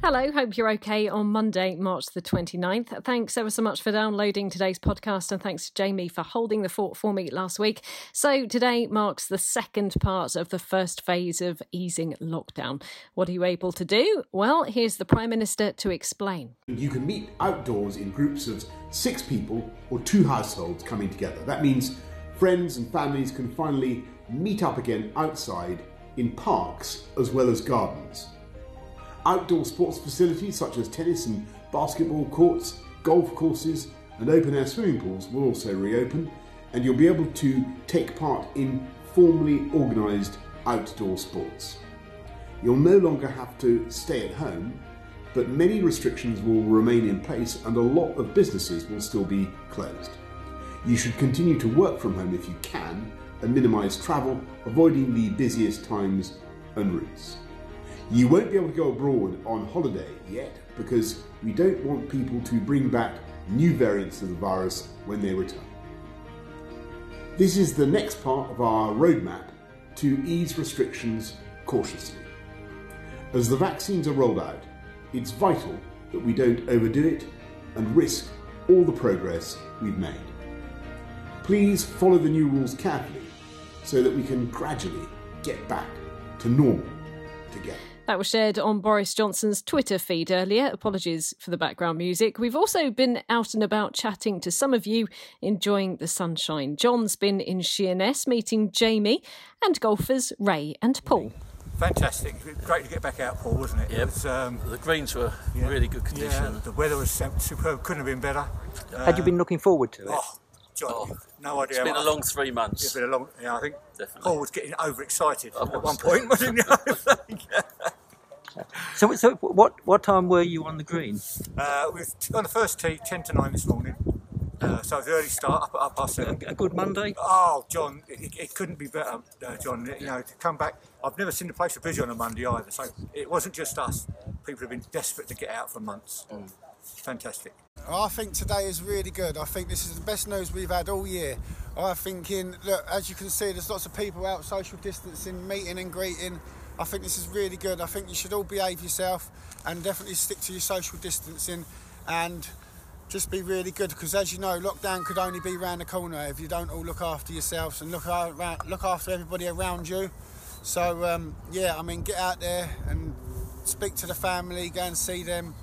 Hello, hope you're okay on Monday, March the 29th. Thanks ever so much for downloading today's podcast, and thanks to Jamie for holding the fort for me last week. So, today marks the second part of the first phase of easing lockdown. What are you able to do? Well, here's the Prime Minister to explain. You can meet outdoors in groups of six people or two households coming together. That means friends and families can finally meet up again outside in parks as well as gardens. Outdoor sports facilities such as tennis and basketball courts, golf courses, and open air swimming pools will also reopen, and you'll be able to take part in formally organised outdoor sports. You'll no longer have to stay at home, but many restrictions will remain in place and a lot of businesses will still be closed. You should continue to work from home if you can and minimise travel, avoiding the busiest times and routes. You won't be able to go abroad on holiday yet because we don't want people to bring back new variants of the virus when they return. This is the next part of our roadmap to ease restrictions cautiously. As the vaccines are rolled out, it's vital that we don't overdo it and risk all the progress we've made. Please follow the new rules carefully so that we can gradually get back to normal together. That was shared on Boris Johnson's Twitter feed earlier. Apologies for the background music. We've also been out and about chatting to some of you enjoying the sunshine. John's been in Sheerness meeting Jamie and golfers Ray and Paul. Fantastic. Great to get back out, Paul, wasn't it? Yep. It was, um, The greens were yeah, really good condition. Yeah, the weather was superb. Couldn't have been better. Had you been looking forward to it? Oh, John, Oh, no idea. It's been a much- long three months. It's been a long. Yeah, I think Definitely. Paul was getting overexcited I at was. one point, wasn't he? So, so what what time were you on the green? uh, we on the first tee, ten to nine this morning. Uh, so it was early start up at half past A, seven. a good Monday. Oh, John, it, it couldn't be better, uh, John. You know, to come back. I've never seen the place so busy on a Monday either. So it wasn't just us. People have been desperate to get out for months. Fantastic. I think today is really good. I think this is the best news we've had all year. I think in look, as you can see, there's lots of people out, social distancing, meeting and greeting. I think this is really good. I think you should all behave yourself and definitely stick to your social distancing and just be really good because as you know, lockdown could only be round the corner if you don't all look after yourselves and look around, look after everybody around you. So um, yeah, I mean, get out there and speak to the family, go and see them,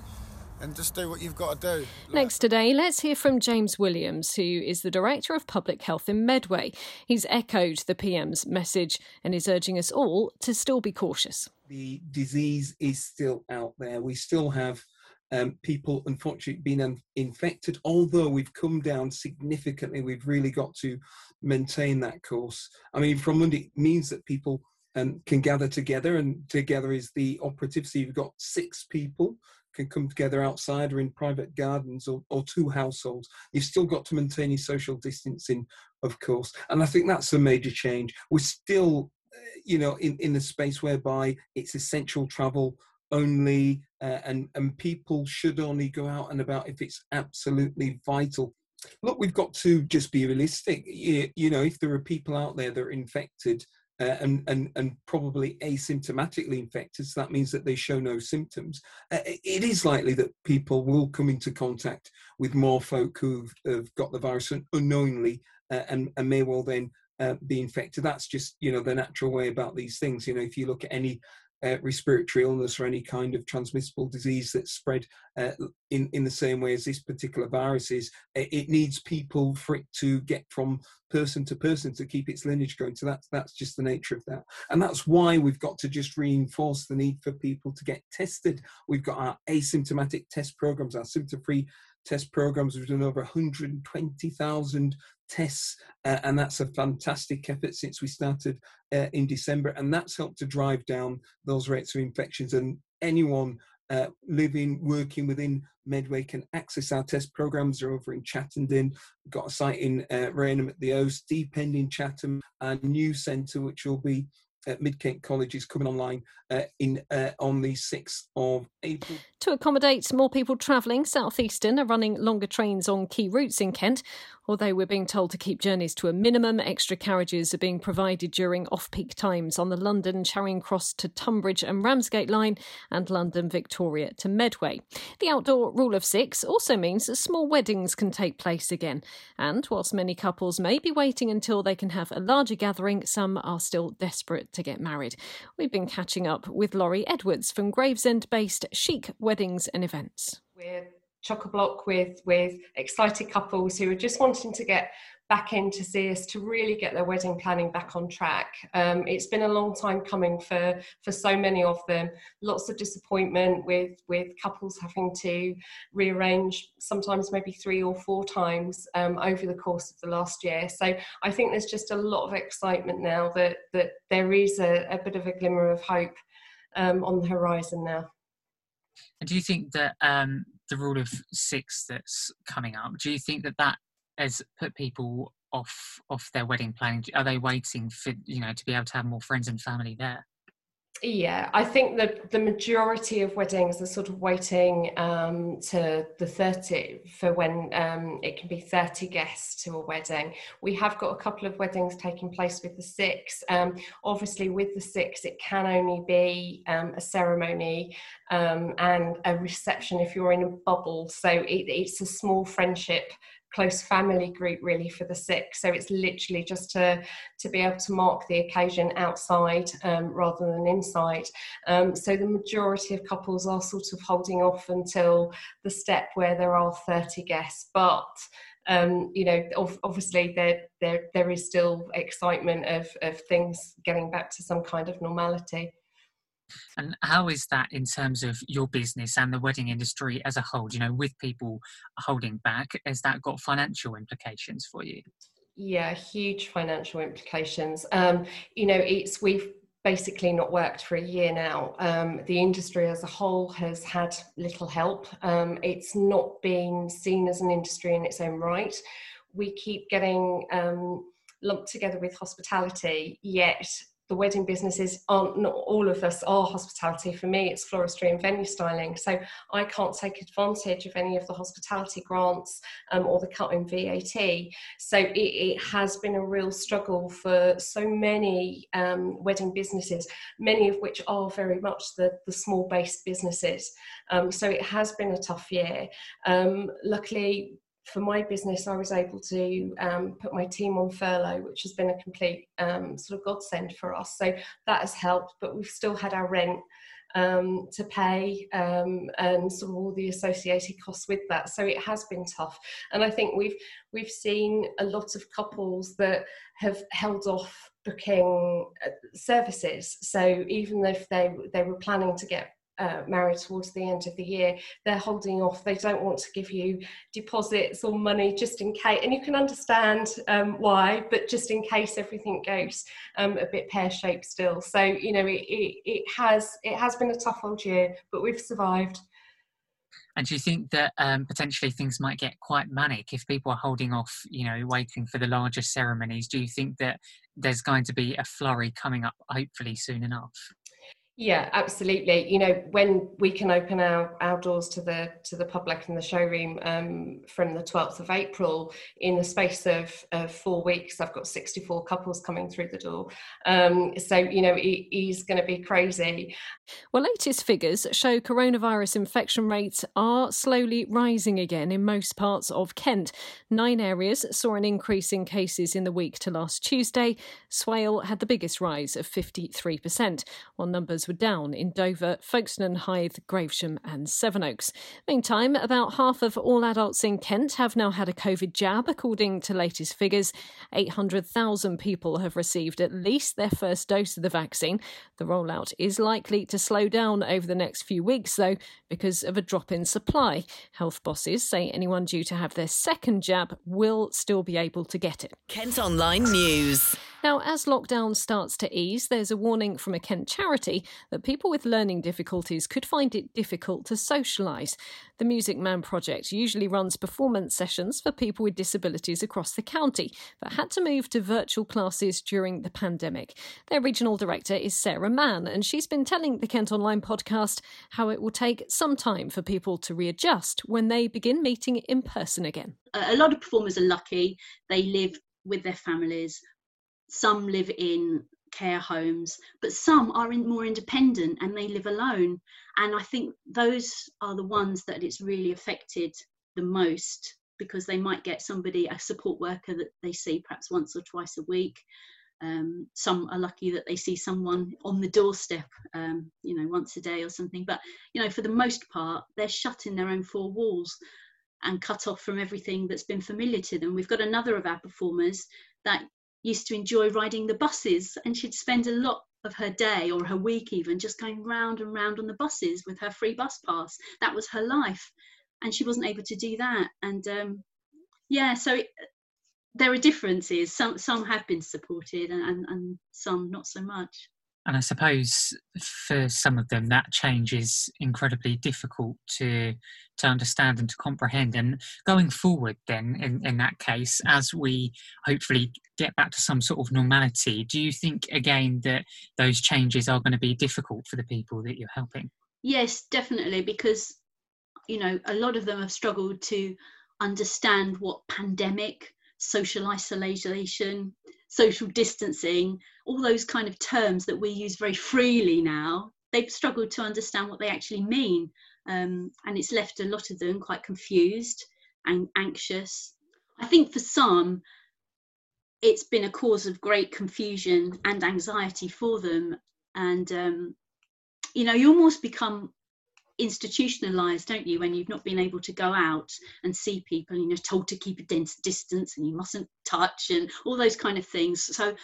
and just do what you've got to do. Next today, let's hear from James Williams, who is the Director of Public Health in Medway. He's echoed the PM's message and is urging us all to still be cautious. the disease is still out there. We still have um, people, unfortunately, being un- infected. Although we've come down significantly, we've really got to maintain that course. I mean, from Monday, it means that people um, can gather together, and together is the operative. So you've got six people can come together outside or in private gardens or, or two households. You've still got to maintain your social distancing, of course. And I think that's a major change. We're still you know, in, in a space whereby it's essential travel only, uh, and and people should only go out and about if it's absolutely vital. Look, we've got to just be realistic. You, you know, if there are people out there that are infected uh, and and and probably asymptomatically infected, so that means that they show no symptoms. Uh, it- is likely that people will come into contact with more folk who've have got the virus unknowingly uh, and and may well then uh, be infected. That's just you know the natural way about these things. You know, if you look at any uh, respiratory illness or any kind of transmissible disease that's spread uh, in in the same way as this particular virus is, it, needs people for it to get from person to person to keep its lineage going. So that's that's just the nature of that, and that's why we've got to just reinforce the need for people to get tested. We've got our asymptomatic test programs, our symptom-free test programs. We've done over 120,000 tests, uh, and that's a fantastic effort since we started uh, in December, and that's helped to drive down those rates of infections. And anyone uh, living, working within Medway can access our test programs. They're over in Chattenden. We've got a site in uh, Rainham at the Oast, Deep End in Chatham, our new centre, which will be uh, Mid Kent College is coming online uh, in uh, on the 6th of April. To accommodate more people travelling, Southeastern are running longer trains on key routes in Kent. Although we're being told to keep journeys to a minimum, extra carriages are being provided during off peak times on the London Charing Cross to Tonbridge and Ramsgate line and London Victoria to Medway. The outdoor rule of six also means that small weddings can take place again. And whilst many couples may be waiting until they can have a larger gathering, some are still desperate to get married. We've been catching up with Laurie Edwards from Gravesend based Chic Weddings and Events. We're chock a block with with excited couples who are just wanting to get back in to see us to really get their wedding planning back on track. Um, it's been a long time coming for for so many of them. Lots of disappointment with with couples having to rearrange sometimes maybe three or four times um, over the course of the last year. So I think there's just a lot of excitement now that that there is a, a bit of a glimmer of hope um, on the horizon now. And do you think that um, the rule of six that's coming up, do you think that that has put people off off their wedding planning? Are they waiting for you know to be able to have more friends and family there? Yeah, I think that the majority of weddings are sort of waiting um, to the 30 for when um, it can be 30 guests to a wedding. We have got a couple of weddings taking place with the six. Um, obviously, with the six, it can only be um, a ceremony um, and a reception if you're in a bubble. So it, it's a small friendship close family group really for the sick. So it's literally just to to be able to mark the occasion outside um, rather than inside. Um, so the majority of couples are sort of holding off until the step where there are 30 guests. But um, you know, obviously there there there is still excitement of of things getting back to some kind of normality. And how is that in terms of your business and the wedding industry as a whole? You know, with people holding back, has that got financial implications for you? Yeah, huge financial implications. Um, you know, it's we've basically not worked for a year now. Um, the industry as a whole has had little help. Um, it's not been seen as an industry in its own right. We keep getting um, lumped together with hospitality, yet the wedding businesses aren't not all of us are hospitality. For me it's floristry and venue styling. So i can't take advantage of any of the hospitality grants um, or the cut in vat so it, it, has been a real struggle for so many um, wedding businesses many of which are very much the, the small based businesses. Um, so it has been a tough year. Um, luckily for my business, I was able to um, put my team on furlough, which has been a complete um, sort of godsend for us. So that has helped, but we've still had our rent um, to pay um, and sort of all the associated costs with that. So it has been tough, and I think we've we've seen a lot of couples that have held off booking uh, services. So even if they they were planning to get uh, married towards the end of the year, they're holding off. They don't want to give you deposits or money just in case. And you can understand um, why, but just in case everything goes um, a bit pear shaped still. So you know, it, it, it has it has been a tough old year, but we've survived. And do you think that um, potentially things might get quite manic if people are holding off, you know, waiting for the larger ceremonies? Do you think that there's going to be a flurry coming up, hopefully soon enough? Yeah, absolutely. You know, when we can open our, our doors to the to the public and the showroom um, from the 12th of April, in the space of, of four weeks, I've got 64 couples coming through the door. Um, so, you know, it is going to be crazy. Well, latest figures show coronavirus infection rates are slowly rising again in most parts of Kent. Nine areas saw an increase in cases in the week to last Tuesday. Swale had the biggest rise of 53%, while numbers were down in Dover, Folkestone, Hythe, Gravesham, and Sevenoaks. Meantime, about half of all adults in Kent have now had a COVID jab, according to latest figures. 800,000 people have received at least their first dose of the vaccine. The rollout is likely to slow down over the next few weeks, though, because of a drop in supply. Health bosses say anyone due to have their second jab will still be able to get it. Kent Online News. Now, as lockdown starts to ease, there's a warning from a Kent charity that people with learning difficulties could find it difficult to socialise. The Music Man project usually runs performance sessions for people with disabilities across the county, but had to move to virtual classes during the pandemic. Their regional director is Sarah Mann, and she's been telling the Kent Online podcast how it will take some time for people to readjust when they begin meeting in person again. A lot of performers are lucky, they live with their families some live in care homes, but some are in, more independent and they live alone. And I think those are the ones that it's really affected the most because they might get somebody, a support worker that they see perhaps once or twice a week. Um, some are lucky that they see someone on the doorstep, um, you know, once a day or something. But, you know, for the most part, they're shut in their own four walls and cut off from everything that's been familiar to them. We've got another of our performers that used to enjoy riding the buses and she'd spend a lot of her day or her week even just going round and round on the buses with her free bus pass. That was her life and she wasn't able to do that. And um, yeah so it, there are differences. Some some have been supported and, and, and some not so much and I suppose for some of them that change is incredibly difficult to to understand and to comprehend. And going forward, then in, in that case, as we hopefully get back to some sort of normality, do you think again that those changes are going to be difficult for the people that you're helping? Yes, definitely, because you know a lot of them have struggled to understand what pandemic, social isolation, social distancing, all those kind of terms that we use very freely now, they've struggled to understand what they actually mean. Um, and it's left a lot of them quite confused and anxious. I think for some, it's been a cause of great confusion and anxiety for them. And, um, you know, you almost become institutionalized don't you when you've not been able to go out and see people and you know told to keep a dense distance and you mustn't touch and all those kind of things. So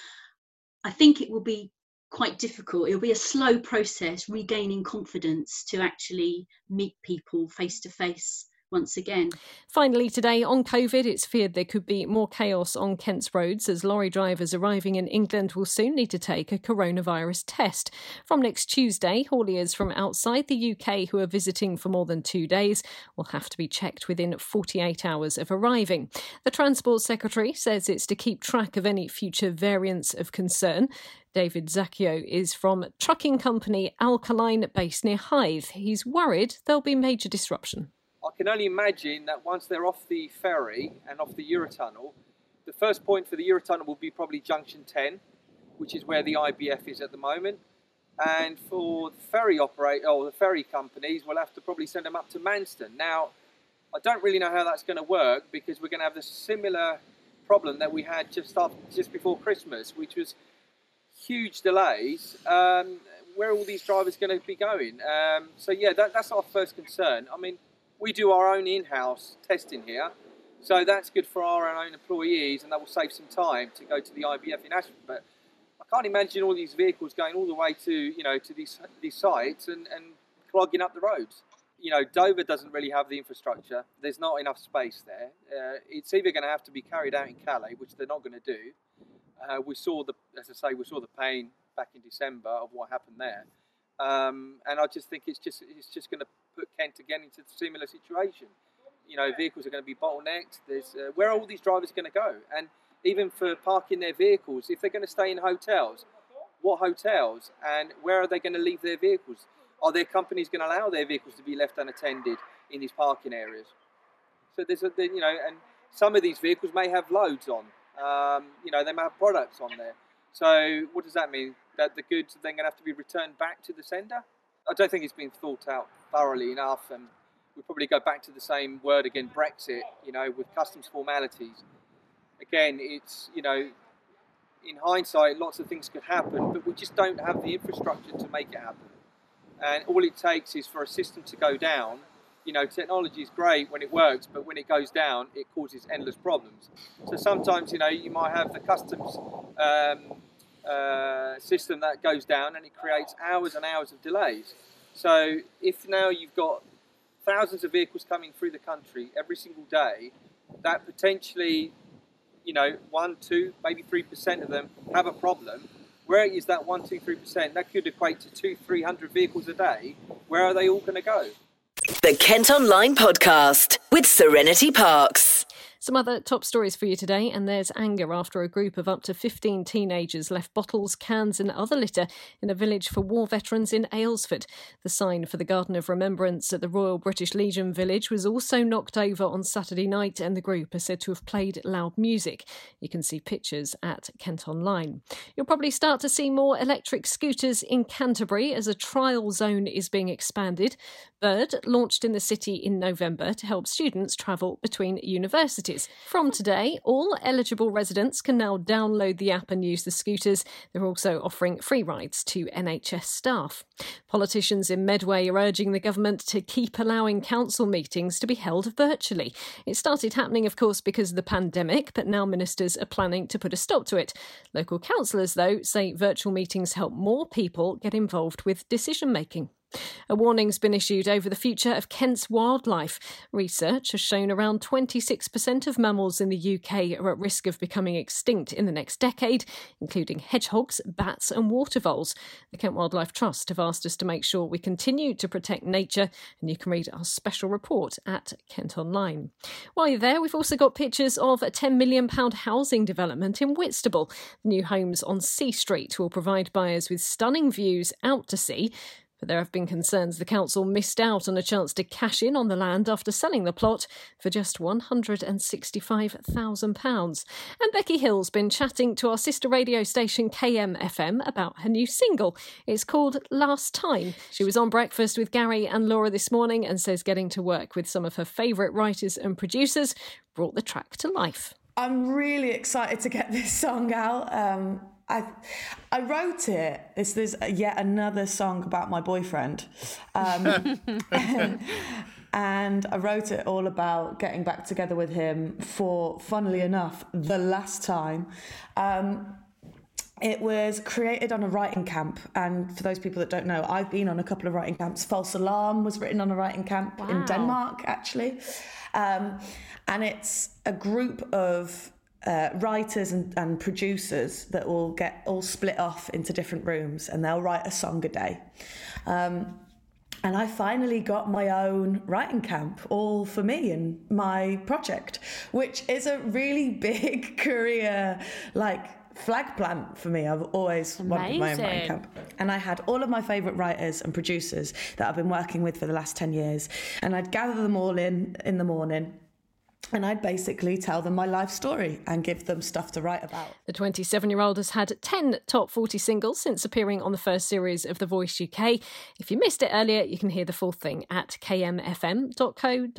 i think it will be quite difficult. It'll be a slow process regaining confidence to actually meet people face to face once again. Finally, today on COVID, it's feared there could be more chaos on Kent's roads as lorry drivers arriving in England will soon need to take a coronavirus test. From next Tuesday, hauliers from outside the UK who are visiting for more than two days will have to be checked within 48 hours of arriving. The Transport Secretary says it's to keep track of any future variants of concern. David Zacchio is from trucking company Alkaline based near Hythe. He's worried there'll be major disruption. I can only imagine that once they're off the ferry and off the Eurotunnel, the first point for the Eurotunnel will be probably Junction 10, which is where the IBF is at the moment. And for the ferry operator or the ferry companies, we'll have to probably send them up to Manston. Now, I don't really know how that's going to work because we're going to have the similar problem that we had just after, just before Christmas, which was huge delays. Um, where are all these drivers going to be going? Um, so yeah, that, that's our first concern. I mean, we do our own in-house testing here, so that's good for our own employees, and that will save some time to go to the IBF in Ashford. But I can't imagine all these vehicles going all the way to you know to these these sites and, and clogging up the roads. You know, Dover doesn't really have the infrastructure. There's not enough space there. Uh, it's either going to have to be carried out in Calais, which they're not going to do. Uh, we saw the, as I say, we saw the pain back in December of what happened there. Um, and I just think it's just it's just going to put Kent again into a similar situation. You know, vehicles are going to be bottlenecked. There's uh, where are all these drivers going to go? And even for parking their vehicles, if they're going to stay in hotels, what hotels and where are they going to leave their vehicles? Are their companies going to allow their vehicles to be left unattended in these parking areas? So there's a, you know, and some of these vehicles may have loads on. Um, you know, they may have products on there. So what does that mean? That the goods are then going to have to be returned back to the sender? I don't think it's been thought out thoroughly enough, and we probably go back to the same word again, Brexit. You know, with customs formalities. Again, it's you know, in hindsight, lots of things could happen, but we just don't have the infrastructure to make it happen. And all it takes is for a system to go down. You know, technology is great when it works, but when it goes down, it causes endless problems. So sometimes, you know, you might have the customs um, uh, system that goes down and it creates hours and hours of delays. So if now you've got thousands of vehicles coming through the country every single day, that potentially you know, one, two, maybe three percent of them have a problem. Where is that one, two, three percent? That could equate to two, three hundred vehicles a day. Where are they all going to go? The Kent Online Podcast with Serenity Parks. Some other top stories for you today, and there's anger after a group of up to 15 teenagers left bottles, cans, and other litter in a village for war veterans in Aylesford. The sign for the Garden of Remembrance at the Royal British Legion village was also knocked over on Saturday night, and the group are said to have played loud music. You can see pictures at Kent Online. You'll probably start to see more electric scooters in Canterbury as a trial zone is being expanded. Bird launched in the city in November to help students travel between universities. From today, all eligible residents can now download the app and use the scooters. They're also offering free rides to NHS staff. Politicians in Medway are urging the government to keep allowing council meetings to be held virtually. It started happening, of course, because of the pandemic, but now ministers are planning to put a stop to it. Local councillors, though, say virtual meetings help more people get involved with decision making. A warning's been issued over the future of Kent's wildlife. Research has shown around 26% of mammals in the UK are at risk of becoming extinct in the next decade, including hedgehogs, bats, and water voles. The Kent Wildlife Trust have asked us to make sure we continue to protect nature, and you can read our special report at Kent Online. While you're there, we've also got pictures of a £10 million housing development in Whitstable. The new homes on Sea Street will provide buyers with stunning views out to sea but there have been concerns the council missed out on a chance to cash in on the land after selling the plot for just £165,000. And Becky Hill's been chatting to our sister radio station KMFM about her new single. It's called Last Time. She was on breakfast with Gary and Laura this morning and says getting to work with some of her favourite writers and producers brought the track to life. I'm really excited to get this song out. Um, I I wrote it. This is yet another song about my boyfriend. Um, and I wrote it all about getting back together with him for, funnily enough, the last time. Um, it was created on a writing camp, and for those people that don't know, I've been on a couple of writing camps. False Alarm was written on a writing camp wow. in Denmark, actually, um, and it's a group of uh, writers and, and producers that will get all split off into different rooms and they'll write a song a day. Um, and I finally got my own writing camp, all for me and my project, which is a really big career, like flag plant for me. I've always Amazing. wanted my own writing camp. And I had all of my favourite writers and producers that I've been working with for the last 10 years. And I'd gather them all in in the morning and I'd basically tell them my life story and give them stuff to write about. The 27 year old has had 10 top 40 singles since appearing on the first series of The Voice UK. If you missed it earlier, you can hear the full thing at kmfm.co.uk.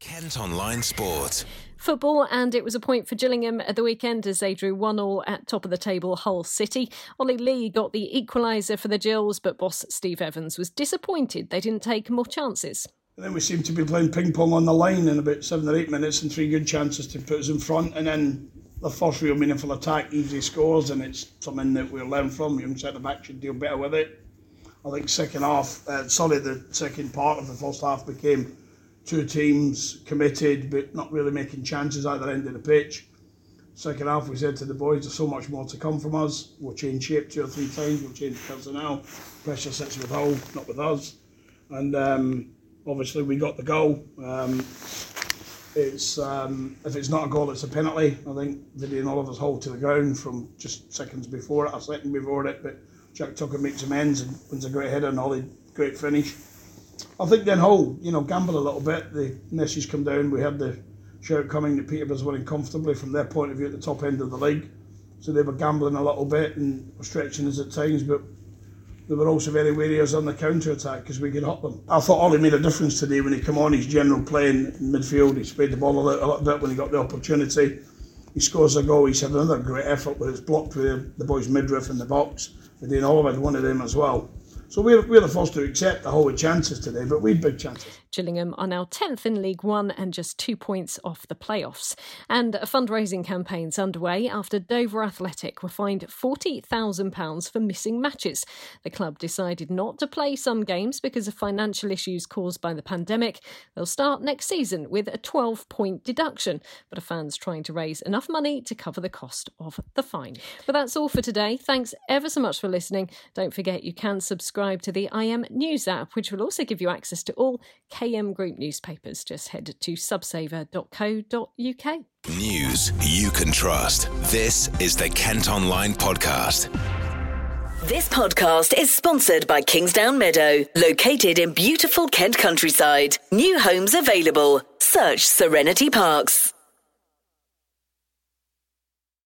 Kent Online Sport. Football, and it was a point for Gillingham at the weekend as they drew 1 all at top of the table Hull City. Ollie Lee got the equaliser for the Gills, but boss Steve Evans was disappointed they didn't take more chances. And then we seemed to be playing ping pong on the line in about seven or eight minutes and three good chances to put us in front. And then the first real meaningful attack easily scores, and it's something that we'll learn from. Young centre back should deal better with it. I think second half, uh, sorry, the second part of the first half became two teams committed but not really making chances either end of the pitch. Second half, we said to the boys, there's so much more to come from us. We'll change shape two or three times. We'll change personnel. Pressure sits with Hull, not with us. And um, obviously we got the goal. Um, it's um, if it's not a goal, it's a penalty. I think Vadaine Oliver's hold to the ground from just seconds before it, a second before it, but Jack Tucker makes amends and wins a great header and Ollie great finish. I think then Hull, you know, gamble a little bit. The message come down. We had the shout coming that Peterborough's winning comfortably from their point of view at the top end of the league. So they were gambling a little bit and stretching us at times, but they were also very wary us on the counter attack because we could hit them. I thought Ollie made a difference today when he came on. His general playing in midfield, he sprayed the ball a little, bit when he got the opportunity. He scores a goal. He's had another great effort, but it's blocked with the boys midriff in the box. But then Oliver had one of them as well. So we're, we're the first to accept the Hull chances today, but we had big chances. Gillingham are now 10th in League One and just two points off the playoffs. And a fundraising campaign's underway after Dover Athletic were fined £40,000 for missing matches. The club decided not to play some games because of financial issues caused by the pandemic. They'll start next season with a 12 point deduction, but a fan's trying to raise enough money to cover the cost of the fine. But that's all for today. Thanks ever so much for listening. Don't forget you can subscribe to the IM News app, which will also give you access to all KM Group newspapers. Just head to subsaver.co.uk. News you can trust. This is the Kent Online Podcast. This podcast is sponsored by Kingsdown Meadow, located in beautiful Kent countryside. New homes available. Search Serenity Parks.